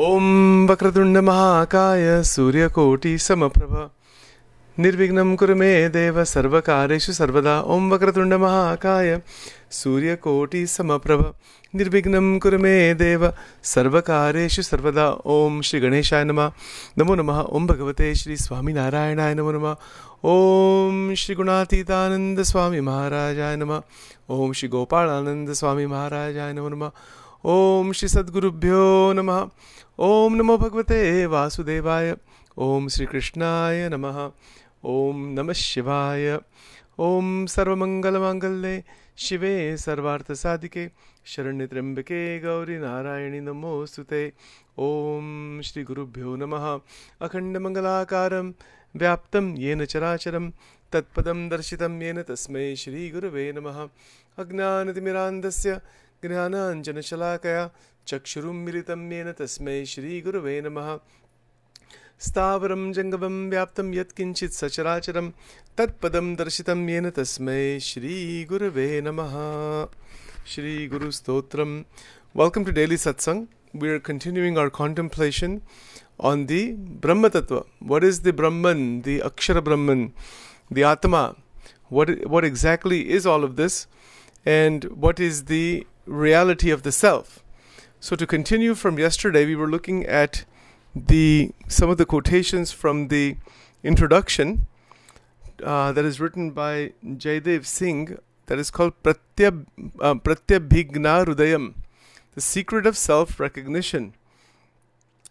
ओम वक्रतुंड महाकाय सूर्यकोटि समप्रभ। निर्विघ्न कुर मे देव सर्वकारेषु सर्वदा। ओम वक्रतुंड महाकाय सूर्यकोटि समप्रभ। निर्विघ्न कुर मे देव सर्वकारेषु सर्वदा। ओम श्री गणेशाय नमः। नमो नमः। ओम भगवते श्री स्वामी नारायणाय नमो नमः। ओम श्री गुणातीतानंद स्वामी महाराजाय नमः। ओम श्री गोपालानंद स्वामी महाराजाय नमो नमः। ॐ श्री सद्गुरुभ्यो नमः। ॐ नमो भगवते वासुदेवाय। ॐ श्रीकृष्णाय नमः। ॐ नमः शिवाय। ॐ सर्वमङ्गलमाङ्गल्ये शिवे सर्वार्थसाधिके, शरण्यत्र्यम्बके गौरी नारायणि नमोऽस्तु ते ॐ श्रीगुरुभ्यो नमः। अखण्डमङ्गलाकारं व्याप्तं येन चराचरं, तत्पदं दर्शितं येन तस्मै श्रीगुरवे नमः। अज्ञानतिमिरान्धस्य ज्ञानाञ्जनशलाकया चक्षुरुन्मिलितं येन तस्मै श्रीगुरवे नमः। स्थावरं जङ्गमं व्याप्तं यत्किञ्चित् सचराचरं। तत्पदं दर्शितं येन तस्मै श्रीगुरवे नमः। श्रीगुरुस्तोत्रं welcome to daily satsang we are continuing our contemplation on the Brahmatattva what is the Brahman the Aksharabrahman the Atma what what exactly is all of this and what is the reality of the self? So to continue from yesterday, we were looking at the some of the quotations from the introduction uh, that is written by Jaydev Singh that is called Pratyab, uh, Pratyabhigna Hridayam, the secret of self recognition.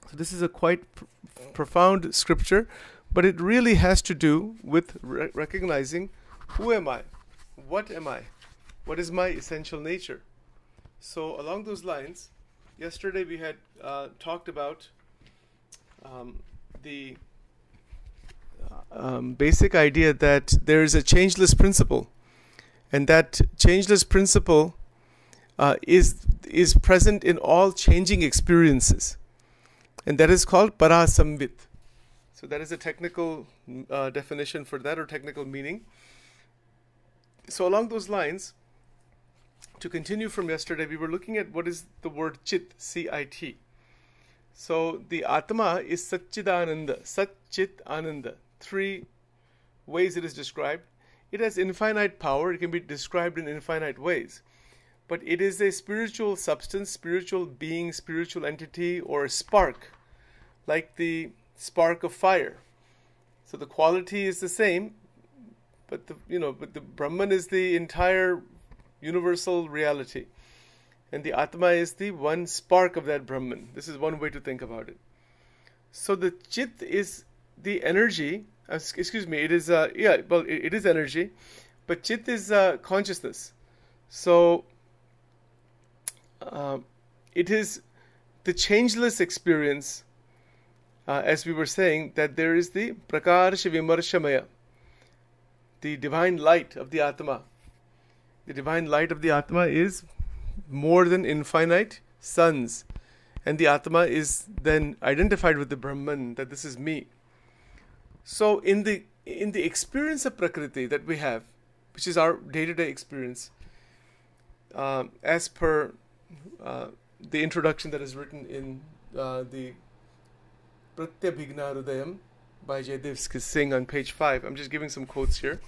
So, this is a quite pr- profound scripture, but it really has to do with re- recognizing who am I? What am I? What is my essential nature? So, along those lines, yesterday we had uh, talked about um, the um, basic idea that there is a changeless principle, and that changeless principle uh, is is present in all changing experiences, and that is called parasamvit. So that is a technical uh, definition for that or technical meaning. So along those lines, to continue from yesterday, we were looking at what is the word chit, C-I-T. So the Atma is Satchidananda, Satchit Ananda. Three ways it is described. It has infinite power, it can be described in infinite ways. But it is a spiritual substance, spiritual being, spiritual entity, or a spark, like the spark of fire. So the quality is the same, but the you know, but the Brahman is the entire universal reality. And the Atma is the one spark of that Brahman. This is one way to think about it. So the Chit is the energy, uh, excuse me, it is, uh, yeah, well, it, it is energy, but Chit is uh, consciousness. So uh, it is the changeless experience, uh, as we were saying, that there is the Prakasha Vimarshamaya, the divine light of the Atma. The divine light of the Atma is more than infinite suns. And the Atma is then identified with the Brahman, that this is me. So in the in the experience of Prakriti that we have, which is our day-to-day experience, uh, as per uh, the introduction that is written in uh, the Pratyabhigna Hridayam by Jaydev Singh on page 5. I'm just giving some quotes here.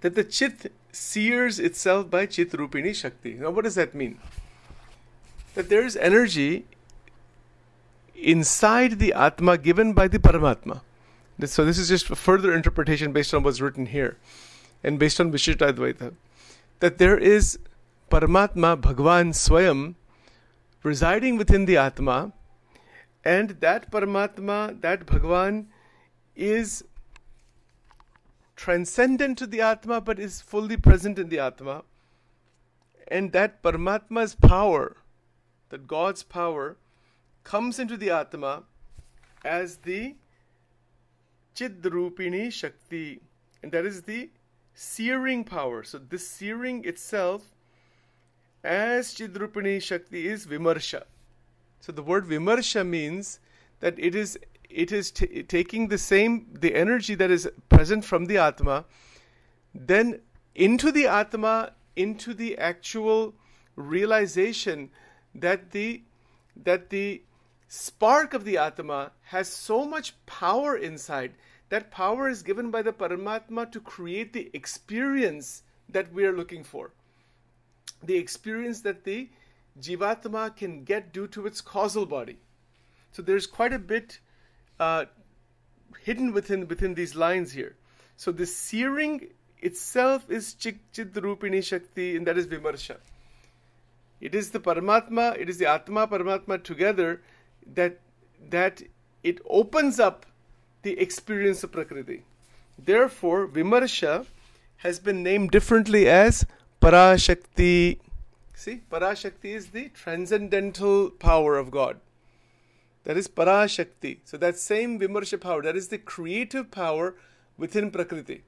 That the Chit sears itself by Chit Rupini Shakti. Now, what does that mean? That there is energy inside the Atma given by the Paramatma. So, this is just a further interpretation based on what's written here and based on Vishishta Advaita. That there is Paramatma, Bhagwan Swayam, residing within the Atma, and that Paramatma, that Bhagwan, is transcendent to the Atma but is fully present in the Atma. And that Paramatma's power, that God's power, comes into the Atma as the Chidrupini Shakti. And that is the searing power. So this searing itself as Chidrupini Shakti is Vimarsha. So the word Vimarsha means that it is it is t- taking the same the energy that is present from the atma then into the atma into the actual realization that the that the spark of the Atma has so much power inside. That power is given by the Paramatma to create the experience that we are looking for. The experience that the Jivatma can get due to its causal body. So there's quite a bit uh, hidden within within these lines here. So the searing itself is Chik Chid Rupini Shakti, and that is Vimarsha. It is the Paramatma, it is the Atma Paramatma together that that it opens up the experience of Prakriti. Therefore, Vimarsha has been named differently as Parashakti. See, Parashakti is the transcendental power of God. That is Parashakti. So that same Vimarsha power, that is the creative power within Prakriti.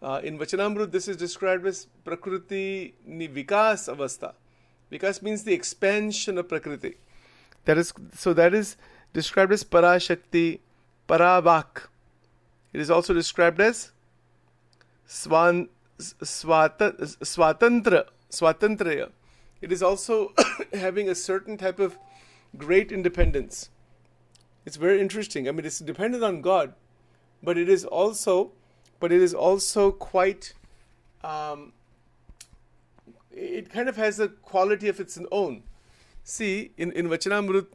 Uh, in Vachanamrut, this is described as Prakriti ni Vikas Avastha. Vikas means the expansion of Prakriti. That is so that is described as Parashakti, Paravak. It is also described as Swan, swata, Swatantra, Swatantraya. It is also having a certain type of great independence. It's very interesting. I mean, it's dependent on God, but it is also, but it is also quite. Um, it kind of has a quality of its own. See, in in Vachanamrut,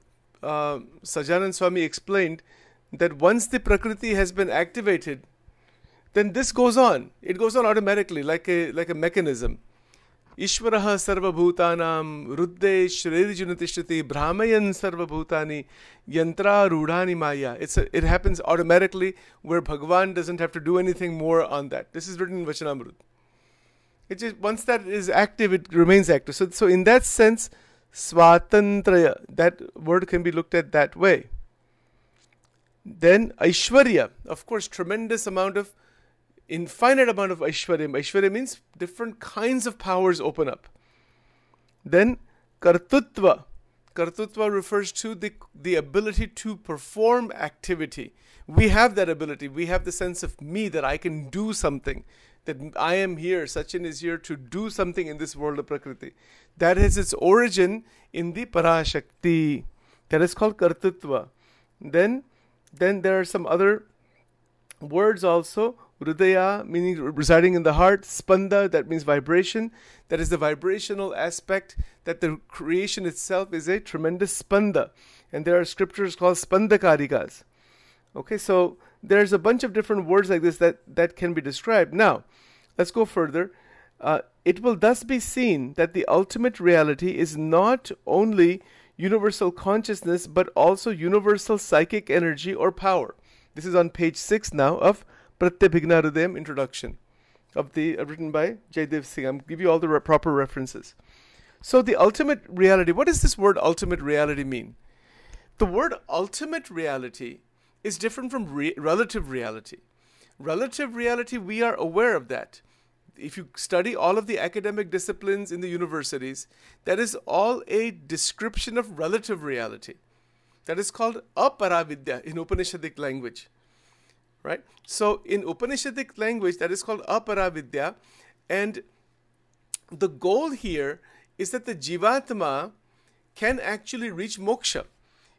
uh, Swami explained that once the Prakriti has been activated, then this goes on. It goes on automatically, like a like a mechanism. ಈಶ್ವರಃ ಸರ್ವಭೂತಾನಾಂ ರುದ್ದೆ ಶ್ರೇರಿಜುನ ತಿಷ್ಠತಿ ಭ್ರಾಮಯನ್ ಸರ್ವಭೂತಾನಿ ಯಂತ್ರಾರೂಢಾನಿ ಮಾಯಾ it's it happens automatically where Bhagwan doesn't have to do anything more on that this is written Vachanamrut it is once that is active it remains active so so in that sense swatantrya that word can be looked at that way then aishwarya of course tremendous amount of infinite amount of Aishwarya. Aishwarya means different kinds of powers open up. Then Kartutva. Kartutva refers to the, the ability to perform activity. We have that ability. We have the sense of me that I can do something. That I am here, Sachin is here to do something in this world of Prakriti. That has its origin in the Parashakti. That is called Kartutva. Then, then there are some other words also Hridaya, meaning residing in the heart. Spanda, that means vibration. That is the vibrational aspect that the creation itself is a tremendous spanda. And there are scriptures called spandakarikas. Okay, so there's a bunch of different words like this that, that can be described. Now, let's go further. Uh, it will thus be seen that the ultimate reality is not only universal consciousness but also universal psychic energy or power. This is on page 6 now of Pratyabhigna Hridayam introduction of the uh, written by Jaydev Singh. I'm give you all the re- proper references. So the ultimate reality. What does this word ultimate reality mean? The word ultimate reality is different from re- relative reality. Relative reality, we are aware of that. If you study all of the academic disciplines in the universities, that is all a description of relative reality. That is called aparavidya in Upanishadic language right? So in Upanishadic language, that is called aparavidya, and the goal here is that the jivatma can actually reach moksha.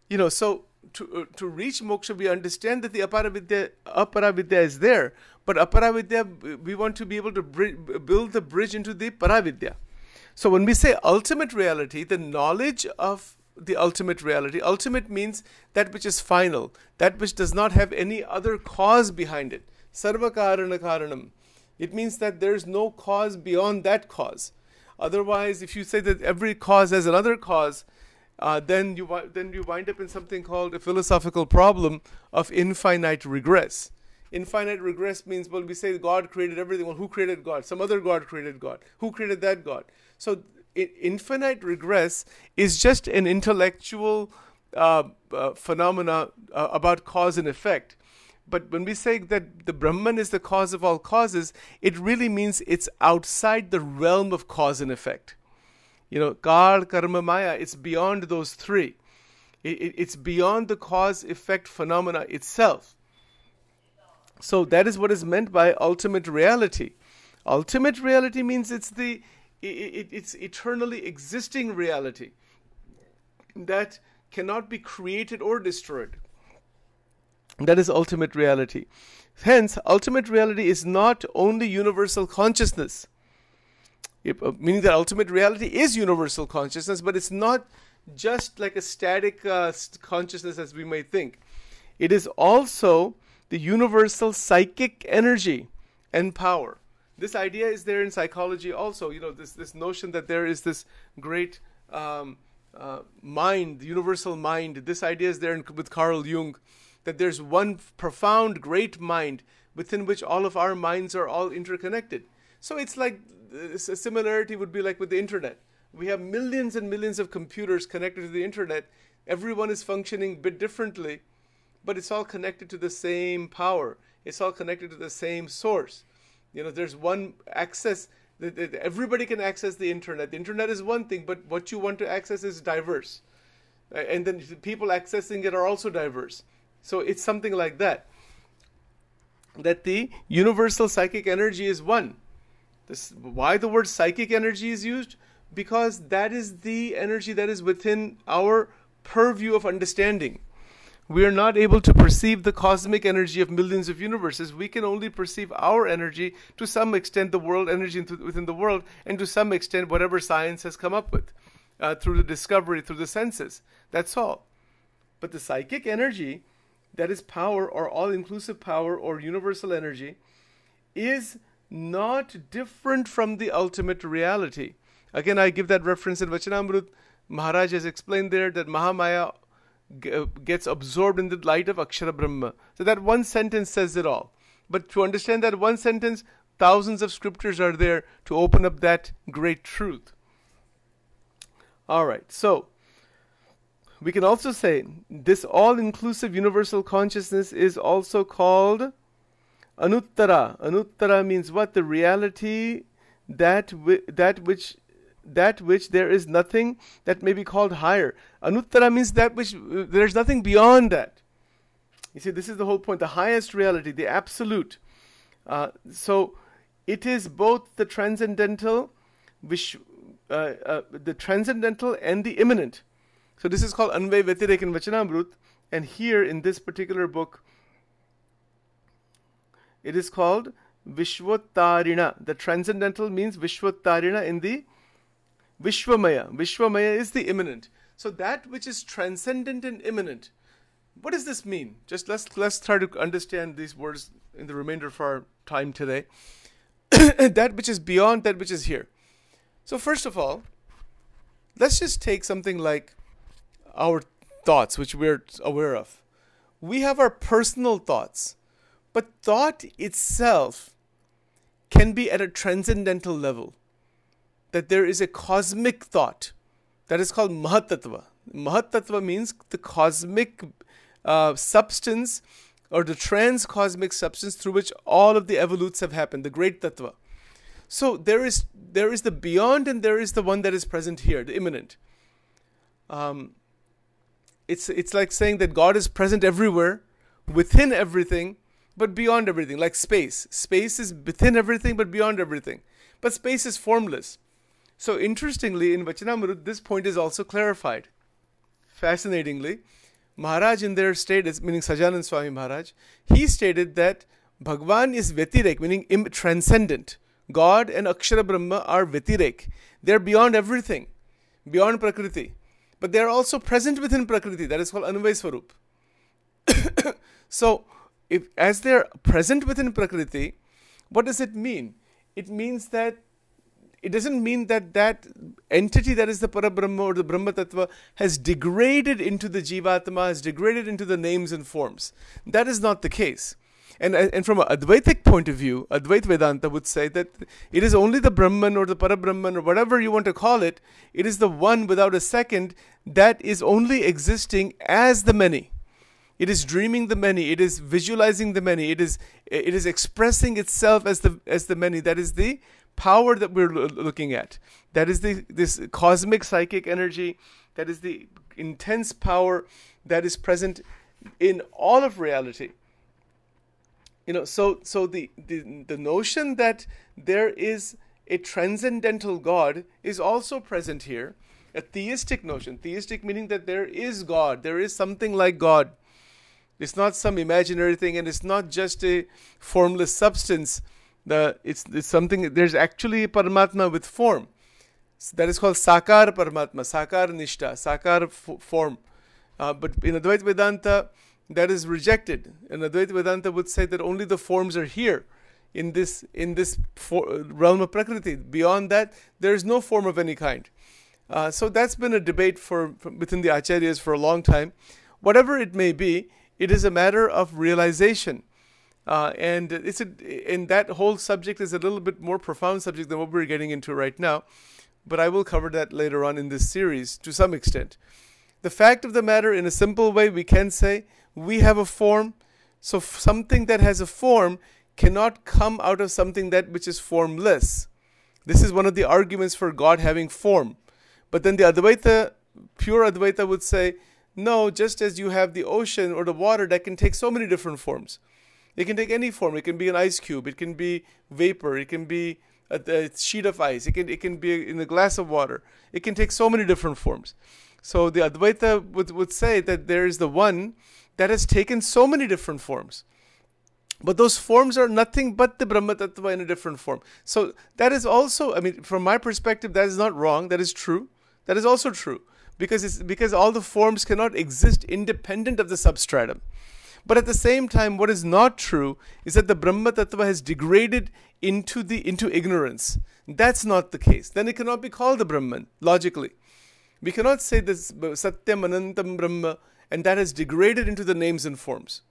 You know, so to, uh, to reach moksha, we understand that the aparavidya, aparavidya is there, but aparavidya, we want to be able to build the bridge into the paravidya. So when we say ultimate reality, the knowledge of the ultimate reality. Ultimate means that which is final, that which does not have any other cause behind it. Sarva karana karanam. It means that there is no cause beyond that cause. Otherwise, if you say that every cause has another cause, uh, then you then you wind up in something called a philosophical problem of infinite regress. Infinite regress means well, we say God created everything. Well, who created God? Some other God created God. Who created that God? So infinite regress is just an intellectual uh, uh, phenomena uh, about cause and effect. But when we say that the Brahman is the cause of all causes, it really means it's outside the realm of cause and effect. You know, Kal, Karma, Maya, it's beyond those three. It, it, it's beyond the cause effect phenomena itself. So that is what is meant by ultimate reality. Ultimate reality means it's the it's eternally existing reality. that cannot be created or destroyed. That is ultimate reality. Hence, ultimate reality is not only universal consciousness, uh, meaning that ultimate reality is universal consciousness, but it's not just like a static uh, consciousness as we may think. It is also the universal psychic energy and power. This idea is there in psychology also. You know, this, this notion that there is this great um, uh, mind, the universal mind. This idea is there in, with Carl Jung that there's one profound great mind within which all of our minds are all interconnected. So it's like a similarity would be like with the internet. We have millions and millions of computers connected to the internet. Everyone is functioning a bit differently, but it's all connected to the same power. It's all connected to the same source. You know, there's one access. That everybody can access the internet. The internet is one thing, but what you want to access is diverse. And then people accessing it are also diverse. So it's something like that. That the universal psychic energy is one. This, why the word psychic energy is used? Because that is the energy that is within our purview of understanding. We are not able to perceive the cosmic energy of millions of universes. We can only perceive our energy, to some extent, the world energy within the world, and to some extent, whatever science has come up with uh, through the discovery, through the senses. That's all. But the psychic energy that is power or all inclusive power or universal energy, is not different from the ultimate reality. Again, I give that reference in Vachanamrut. Maharaj has explained there that Mahamaya Uh, gets absorbed in the light of Akshara Brahma. So that one sentence says it all. But to understand that one sentence, thousands of scriptures are there to open up that great truth. All right, so we can also say this all inclusive universal consciousness is also called anuttara. Anuttara means what? The reality that, wi- that which that which there is nothing that may be called higher. Anuttara means that which uh, there's nothing beyond that. You see, this is the whole point. The highest reality, the absolute. Uh, so it is both the transcendental, which uh, uh, the transcendental and the immanent. So this is called Anvay Vyatirek in Vachanamrut. And here in this particular book, it is called Vishwatarina. The transcendental means Vishwatarina in the Vishwamaya. Vishwamaya is the immanent. So that which is transcendent and immanent. What does this mean? Just let's let's try to understand these words in the remainder of our time today. that which is beyond that which is here. So first of all, let's just take something like our thoughts, which we're aware of. We have our personal thoughts, but thought itself can be at a transcendental level. That there is a cosmic thought that is called Mahatattva. Mahatattva means the cosmic uh, substance or the trans cosmic substance through which all of the evolutes have happened, the great Tattva. So there is there is the beyond and there is the one that is present here, the immanent. Um, it's it's like saying that God is present everywhere, within everything, but beyond everything, like space. Space is within everything but beyond everything. But space is formless. So interestingly, in Vachanamrut, this point is also clarified. Fascinatingly, Maharaj in their status, meaning Sahajanand Swami Maharaj, he stated that Bhagwan is Vyatirek, meaning Im- transcendent. God and Akshara Brahma are Vyatirek. They're beyond everything, beyond Prakriti but they are also present within Prakriti. That is called Anvay so, if as they are present within Prakriti, what does it mean? It means that it doesn't mean that that entity that is the Parabrahma or the Brahma Tattva has degraded into the Jivatma, has degraded into the names and forms. That is not the case. And, uh, and from an Advaitic point of view, Advait Vedanta would say that it is only the Brahman or the Parabrahman or whatever you want to call it, it is the one without a second that is only existing as the many. It is dreaming the many, it is visualizing the many, it is, it is expressing itself as the, as the many. That is the power that we're looking at. That is the, this cosmic psychic energy, that is the intense power that is present in all of reality you know so so the, the the notion that there is a transcendental god is also present here a theistic notion. Theistic meaning that there is God, there is something like God. It's not some imaginary thing, and it's not just a formless substance. The it's, it's something. There's actually Paramatma with form. So that is called Sakar Paramatma, Sakar Nishta, Sakar f- form. Uh, but in Advaita Vedanta, that is rejected. And Advaita Vedanta would say that only the forms are here in this in this for, realm of Prakriti. Beyond that, there is no form of any kind. Uh, so that's been a debate for, for, within the acharyas for a long time. Whatever it may be, it is a matter of realization. Uh, and it's a, and that whole subject is a little bit more profound subject than what we're getting into right now. But I will cover that later on in this series to some extent. The fact of the matter, in a simple way, we can say we have a form. So something that has a form cannot come out of something that which is formless. This is one of the arguments for God having form. But then the Advaita, pure Advaita would say, no, just as you have the ocean or the water that can take so many different forms. It can take any form. It can be an ice cube. It can be vapor. It can be a, a sheet of ice. It can it can be in a glass of water. It can take so many different forms. So the Advaita would, would say that there is the one that has taken so many different forms. But those forms are nothing but the Brahma Tattva in a different form. So that is also, I mean, from my perspective, that is not wrong. That is true. That is also true. Because it's because all the forms cannot exist independent of the substratum. But at the same time, what is not true is that the Brahma Tattva has degraded into the into ignorance. That's not the case. Then it cannot be called the Brahman, logically. We cannot say this Satyam Anantam Brahma and that has degraded into the names and forms.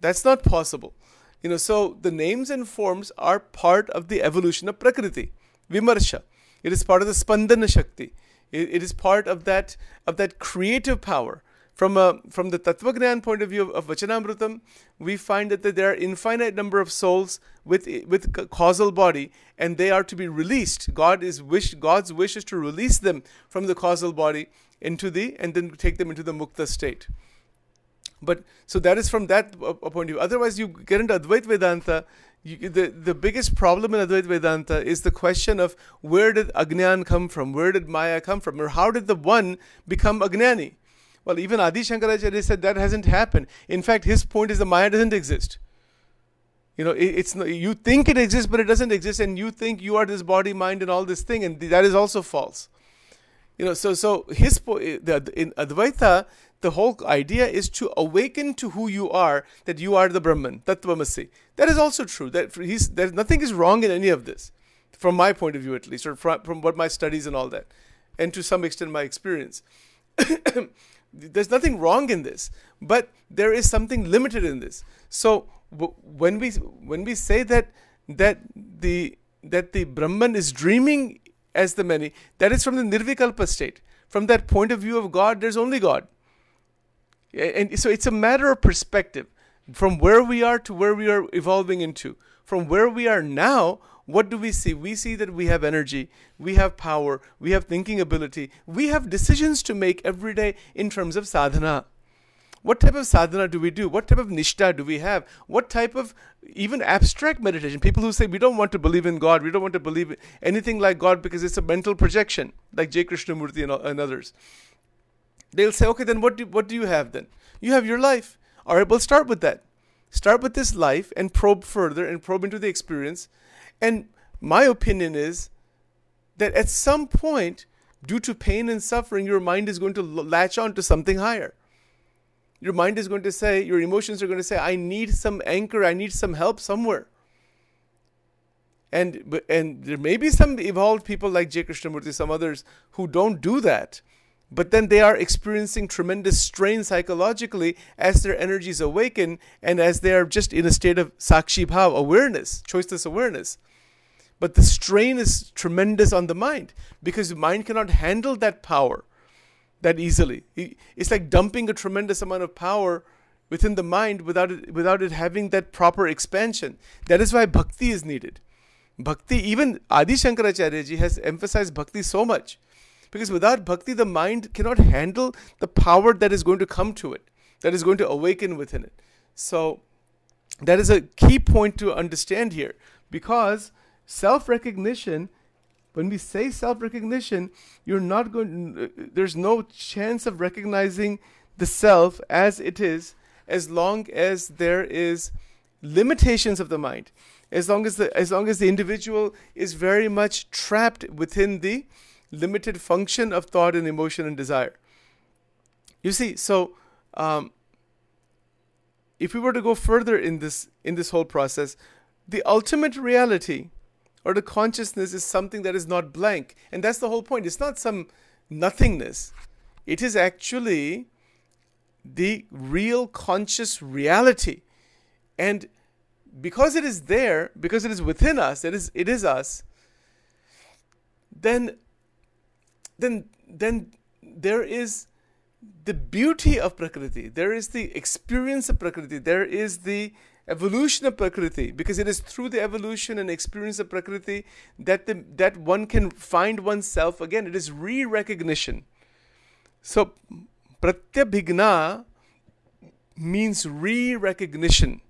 That's not possible. You know, so the names and forms are part of the evolution of Prakriti, Vimarsha. It is part of the Spandana Shakti. it, it is part of that of that creative power from a from the Tattvagnan point of view of, of Vachanamrutam, we find that, that there are infinite number of souls with with causal body, and they are to be released. God is wish God's wish is to release them from the causal body into the and then take them into the mukta state. But so that is from that uh, uh, point of view. Otherwise, you get into Advaita Vedanta. You, the the biggest problem in Advaita Vedanta is the question of where did Agnan come from? Where did Maya come from? Or how did the one become Agnani? Well, even Adi Shankaracharya said that hasn't happened. In fact, his point is the Maya doesn't exist. You know, it, it's you think it exists, but it doesn't exist, and you think you are this body, mind, and all this thing, and that is also false. You know, so so his eh, the, in Advaita, the whole idea is to awaken to who you are, that you are the Brahman, Tattvamasi. That is also true. That he's there, nothing is wrong in any of this, from my point of view at least, or from, from what my studies and all that, and to some extent my experience. there's nothing wrong in this but there is something limited in this. So w- when we when we say that that the that the brahman is dreaming as the many that is from the nirvikalpa state. From that point of view of god there's only god. And so it's a matter of perspective. From where we are to where we are evolving into. From where we are now what do we see? We see that we have energy, we have power, we have thinking ability, we have decisions to make every day in terms of sadhana. What type of sadhana do we do? What type of nishta do we have? What type of even abstract meditation? People who say we don't want to believe in God, we don't want to believe anything like God because it's a mental projection, like J. Krishnamurti and, and others. They'll say, okay, then what do, what do you have then? You have your life. All right, we'll start with that. Start with this life and probe further and probe into the experience and my opinion is that at some point, due to pain and suffering, your mind is going to latch on to something higher. Your mind is going to say, your emotions are going to say, I need some anchor, I need some help somewhere. And, and there may be some evolved people like J. Krishnamurti, some others, who don't do that. But then they are experiencing tremendous strain psychologically as their energies awaken and as they are just in a state of sakshi bhav, awareness, choiceless awareness. But the strain is tremendous on the mind because the mind cannot handle that power that easily. It's like dumping a tremendous amount of power within the mind without it, without it having that proper expansion. That is why bhakti is needed. Bhakti, even Adi Shankaracharya ji has emphasized bhakti so much because without bhakti, the mind cannot handle the power that is going to come to it, that is going to awaken within it. So, that is a key point to understand here because self recognition when we say self recognition, you're not going, there's no chance of recognizing the self as it is as long as there is limitations of the mind. As long as the as long as the individual is very much trapped within the limited function of thought and emotion and desire. You see so um, if we were to go further in this in this whole process the ultimate reality or the consciousness is something that is not blank. And that's the whole point. It's not some nothingness, it is actually the real conscious reality. And because it is there, because it is within us, it is it is us, then then then there is the beauty of Prakriti. There is the experience of Prakriti. There is the evolution of Prakriti, because it is through the evolution and experience of Prakriti that, the, that one can find oneself again. It is re recognition. So, Pratyabhigna means re recognition.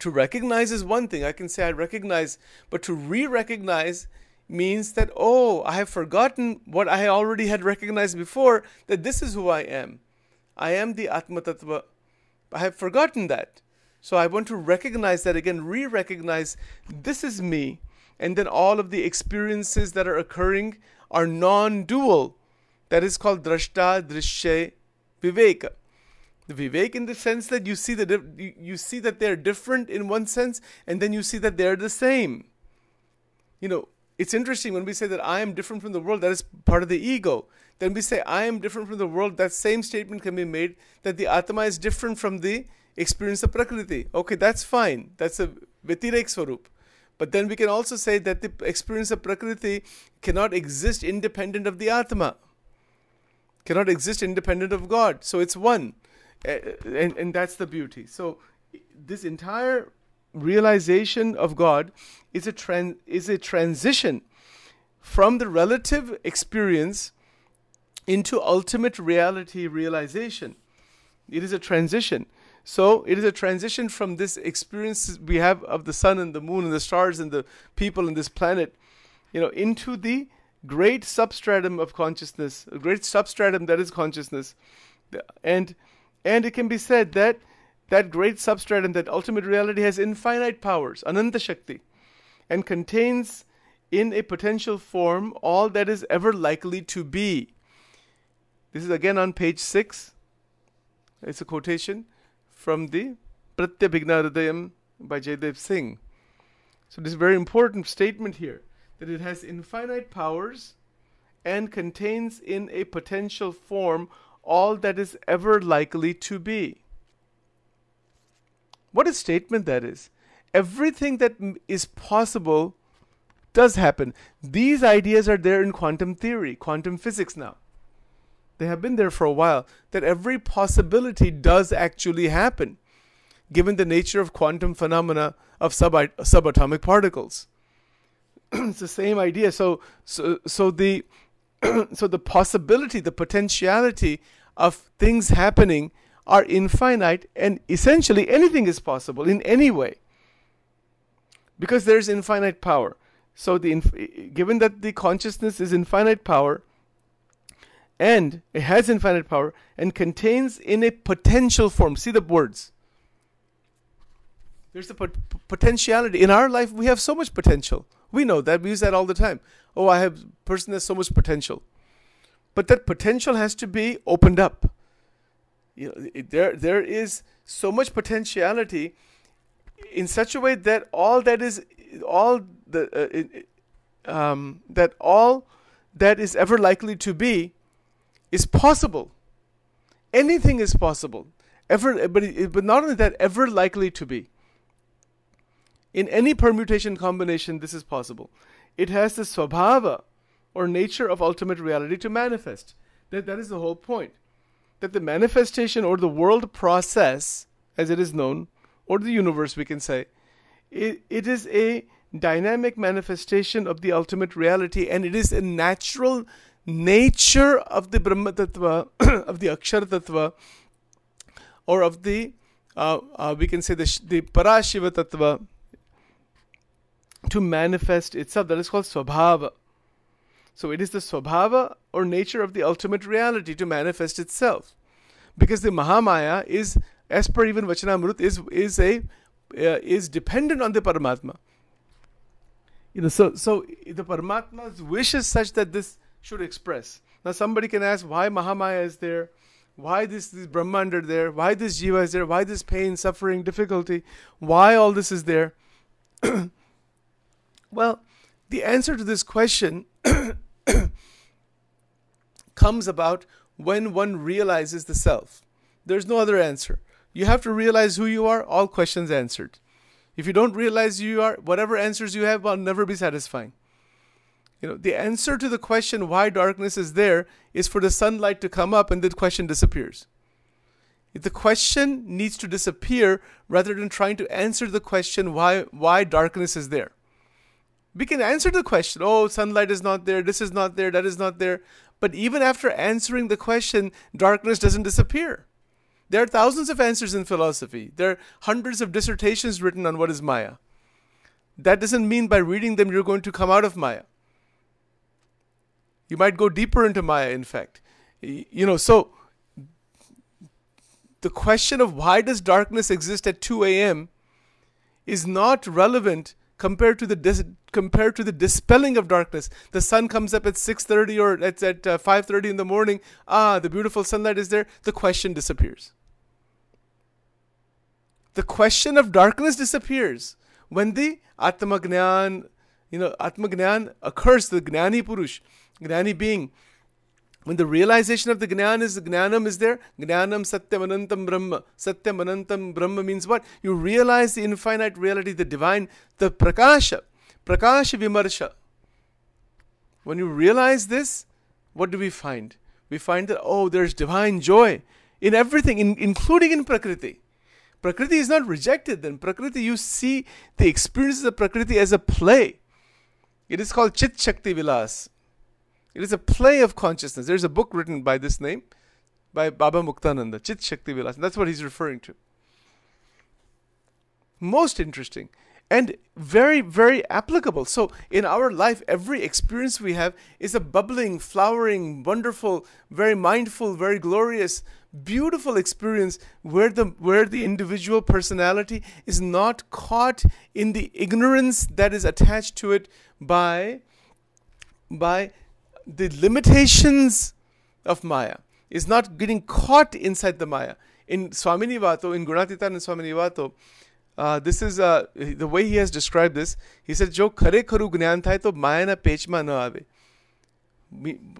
To recognize is one thing. I can say I recognize, but to re recognize means that, oh, I have forgotten what I already had recognized before, that this is who I am. I am the Atma Tattva I have forgotten that. So I want to recognize that again, re recognize this is me. And then all of the experiences that are occurring are non dual. That is called drashta, drishya, viveka. The vivek in the sense that you see that you see that they're different in one sense, and then you see that they're the same. You know, it's interesting when we say that I am different from the world, that is part of the ego. Then we say I am different from the world, that same statement can be made that the Atma is different from the experience of Prakriti. Okay, that's fine. That's a Vyatirek Swarup. But then we can also say that the experience of Prakriti cannot exist independent of the Atma, cannot exist independent of God. So it's one. Eh, eh, and, and that's the beauty. So this entire realization of God is a tran- is a transition from the relative experience into ultimate reality realization. It is a transition. So it is a transition from this experience we have of the sun and the moon and the stars and the people in this planet, you know, into the great substratum of consciousness, a great substratum that is consciousness. And and it can be said that that great substratum, that ultimate reality, has infinite powers, Ananta Shakti, and contains in a potential form all that is ever likely to be. This is again on page 6. It's a quotation from the Pratyabhigna Hridayam by Jaydev Singh. So, this very important statement here that it has infinite powers and contains in a potential form all that is ever likely to be. What a statement that is. Everything that is possible does happen. These ideas are there in quantum theory, quantum physics now. They have been there for a while. That every possibility does actually happen, given the nature of quantum phenomena of sub- subatomic particles. it's the same idea. So, so, so the so the possibility, the potentiality of things happening are infinite and essentially anything is possible in any way because there's infinite power so the inf- given that the consciousness is infinite power and it has infinite power and contains in a potential form. See the words. There's the pot- potentiality. In our life we have so much potential. We know that. We use that all the time. Oh i have person has so much potential. But that potential has to be opened up. You know, it, there there is so much potentiality in such a way that all that is all the uh, it, um, that all that is ever likely to be is possible. Anything is possible. Ever, but but not only that, ever likely to be. In any permutation combination, this is possible. It has the swabhava, or nature of ultimate reality, to manifest. That that is the whole point that the manifestation or the world process, as it is known, or the universe, we can say, it, it is a dynamic manifestation of the ultimate reality, and it is a natural nature of the Brahma Tattva, of the Akshar Tattva, or of the, uh, uh, we can say, the, the Parashiva Tattva. to manifest itself. That is called swabhava. So it is the swabhava or nature of the ultimate reality to manifest itself. Because the Mahamaya is, as per even Vachanamrut, is, is, a, uh, is dependent on the Paramatma. You know, so, so the Paramatma's wish is such that this should express. Now somebody can ask why Mahamaya is there, why this, this Brahman there, why this Jiva is there, why this pain, suffering, difficulty, why all this is there. well, the answer to this question comes about when one realizes the self. There's no other answer. You have to realize who you are, all questions answered. If you don't realize who you are, whatever answers you have will never be satisfying. You know, the answer to the question why darkness is there is for the sunlight to come up and the question disappears. If the question needs to disappear rather than trying to answer the question why why darkness is there. We can answer the question, oh, sunlight is not there, this is not there, that is not there. But even after answering the question, darkness doesn't disappear. There are thousands of answers in philosophy. There are hundreds of dissertations written on what is Maya. That doesn't mean by reading them you're going to come out of Maya. You might go deeper into Maya, in fact. You know, so the question of why does darkness exist at 2 a.m. is not relevant compared to the dis- compared to the dispelling of darkness. The sun comes up at 6:30 or at, at uh, 5:30 in the morning. Ah, the beautiful sunlight is there. The question disappears. The question of darkness disappears when the Atmagnan, you know, Atmagnan occurs. The Gnani Purush, Gnani being when the realization of the Gnan is, the Gnanam is there, Gnanam Satyam Anantam Brahma. Satyam Brahma means what? You realize the infinite reality, the divine, the Prakasha, Prakasha Vimarsha. When you realize this, what do we find? We find that, oh, there's divine joy in everything, in, including in Prakriti. Prakriti is not rejected then. Prakriti, you see the experiences of Prakriti as a play. It is called Chit Shakti Vilas. It is a play of consciousness. There's a book written by this name, by Baba Muktananda, Chit Shakti Vilas. That's what he's referring to. Most interesting and very, very applicable. So, in our life, every experience we have is a bubbling, flowering, wonderful, very mindful, very glorious, beautiful experience where the where the individual personality is not caught in the ignorance that is attached to it by by the limitations of Maya is not getting caught inside the Maya. In Swamini Vato, in Gunatitanand Swamini Vato, uh, this is uh, the way he has described this. He said, "Jo khare kharu to maya na pechma na ave."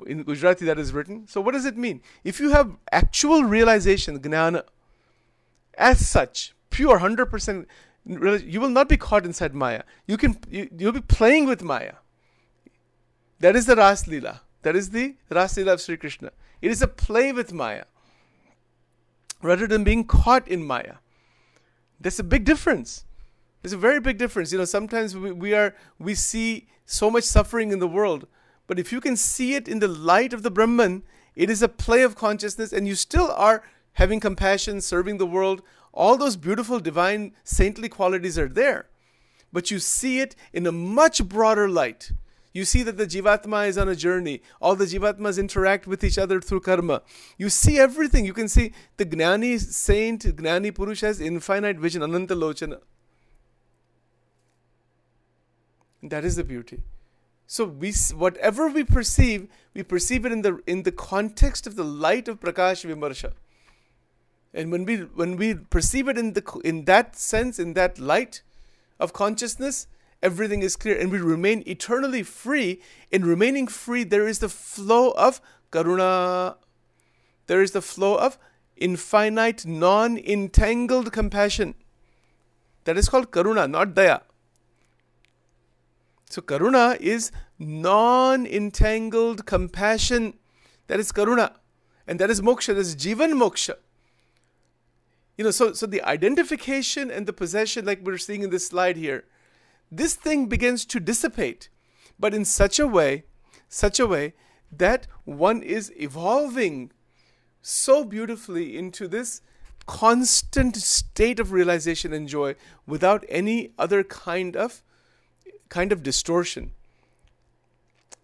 In Gujarati, that is written. So, what does it mean? If you have actual realization, gnana, as such, pure, hundred percent, you will not be caught inside Maya. You can, you, you'll be playing with Maya. That is the Ras Lila. That is the Ras Lila of Sri Krishna. It is a play with Maya rather than being caught in Maya. There's a big difference. There's a very big difference. You know, sometimes we, we are we see so much suffering in the world, but if you can see it in the light of the Brahman, it is a play of consciousness, and you still are having compassion, serving the world. All those beautiful divine saintly qualities are there, but you see it in a much broader light. You see that the Jivatma is on a journey. All the Jivatmas interact with each other through karma. You see everything. You can see the Gnani saint, Gnani Purush has infinite vision, Ananta Lochana. That is the beauty. So we, whatever we perceive, we perceive it in the in the context of the light of Prakash Vimarsha. And when we when we perceive it in the in that sense, in that light of consciousness, everything is clear and we remain eternally free. In remaining free, there is the flow of karuna. There is the flow of infinite, non entangled compassion. That is called karuna, not daya. So, karuna is non entangled compassion. That is karuna. And that is moksha, that is jivan moksha. You know, so, so the identification and the possession, like we're seeing in this slide here, this thing begins to dissipate, but in such a way, such a way that one is evolving so beautifully into this constant state of realization and joy without any other kind of kind of distortion.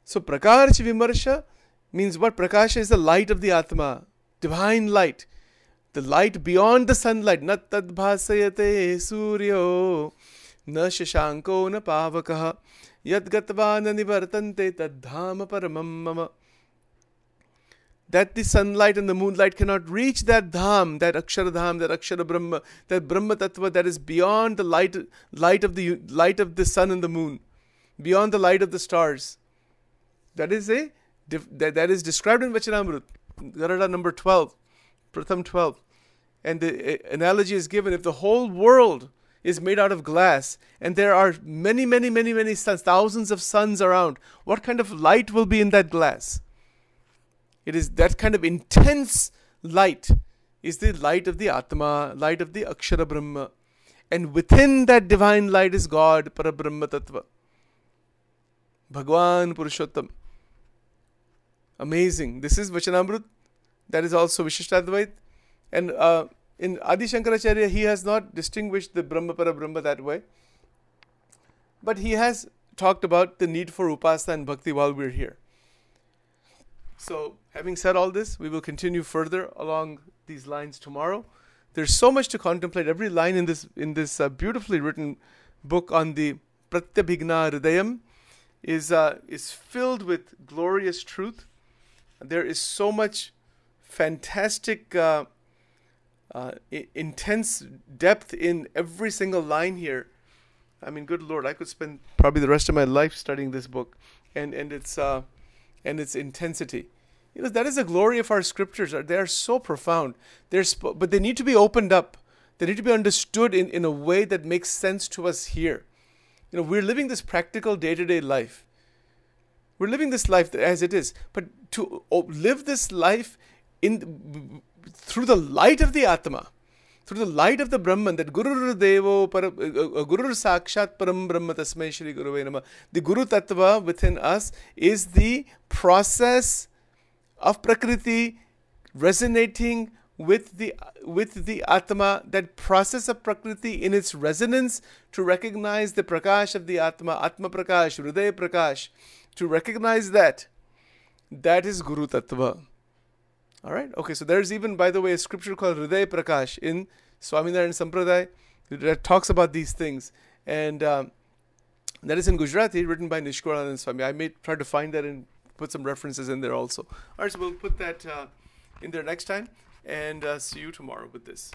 So Prakash Vimarsha means what? Prakasha is the light of the Atma, divine light, the light beyond the sunlight. Nat tad bhasayate suryo na pavakaha yad gatva na nivartante tad dhama paramam mama that the sunlight and the moonlight cannot reach that dham, that akshara dham, that akshara brahma, that brahma tattva that is beyond the light, light of the light of the sun and the moon, beyond the light of the stars. That is a that, that is described in Vachanamrut, Gadhada number twelve, Pratham twelve, and the eh, analogy is given if the whole world is made out of glass and there are many, many, many, many suns, thousands of suns around, what kind of light will be in that glass? It is that kind of intense light is the light of the Atma, light of the Akshara Brahma. And within that divine light is God, Parabrahma Tattva. Bhagwan Purushottam. Amazing. This is Vachanamrut. That is also Vishishtadvait. And uh, in Adi Shankaracharya, he has not distinguished the Brahma Parabrahma that way. But he has talked about the need for upasana and bhakti while we're here. So, having said all this, we will continue further along these lines tomorrow. There's so much to contemplate. Every line in this in this uh, beautifully written book on the Pratyabhigna Hridayam is uh, is filled with glorious truth. There is so much fantastic, uh, uh intense depth in every single line here. I mean, good Lord, I could spend probably the rest of my life studying this book, and and it's uh, and its intensity. You know, that is the glory of our scriptures. They are so profound. They're sp- but they need to be opened up. They need to be understood in, in a way that makes sense to us here. You know, we're living this practical day to day life. We're living this life as it is. But to live this life in through the light of the Atma, through the light of the Brahman, that Guru Devo, para, uh, Guru Sakshat Param Brahma Tasmai Shri Guru Nama. The Guru Tattva within us is the process of Prakriti resonating with the with the Atma, that process of Prakriti in its resonance to recognize the Prakash of the Atma, Atma Prakash, Hriday Prakash, to recognize that, that is Guru Tattva. All right. Okay. So there's even, by the way, a scripture called Hriday Prakash in Swaminarayan Sampradaya that talks about these things, and um, that is in Gujarati, written by Nishkulanand Swami. I may try to find that and put some references in there also. All right. So we'll put that uh, in there next time, and uh, see you tomorrow with this.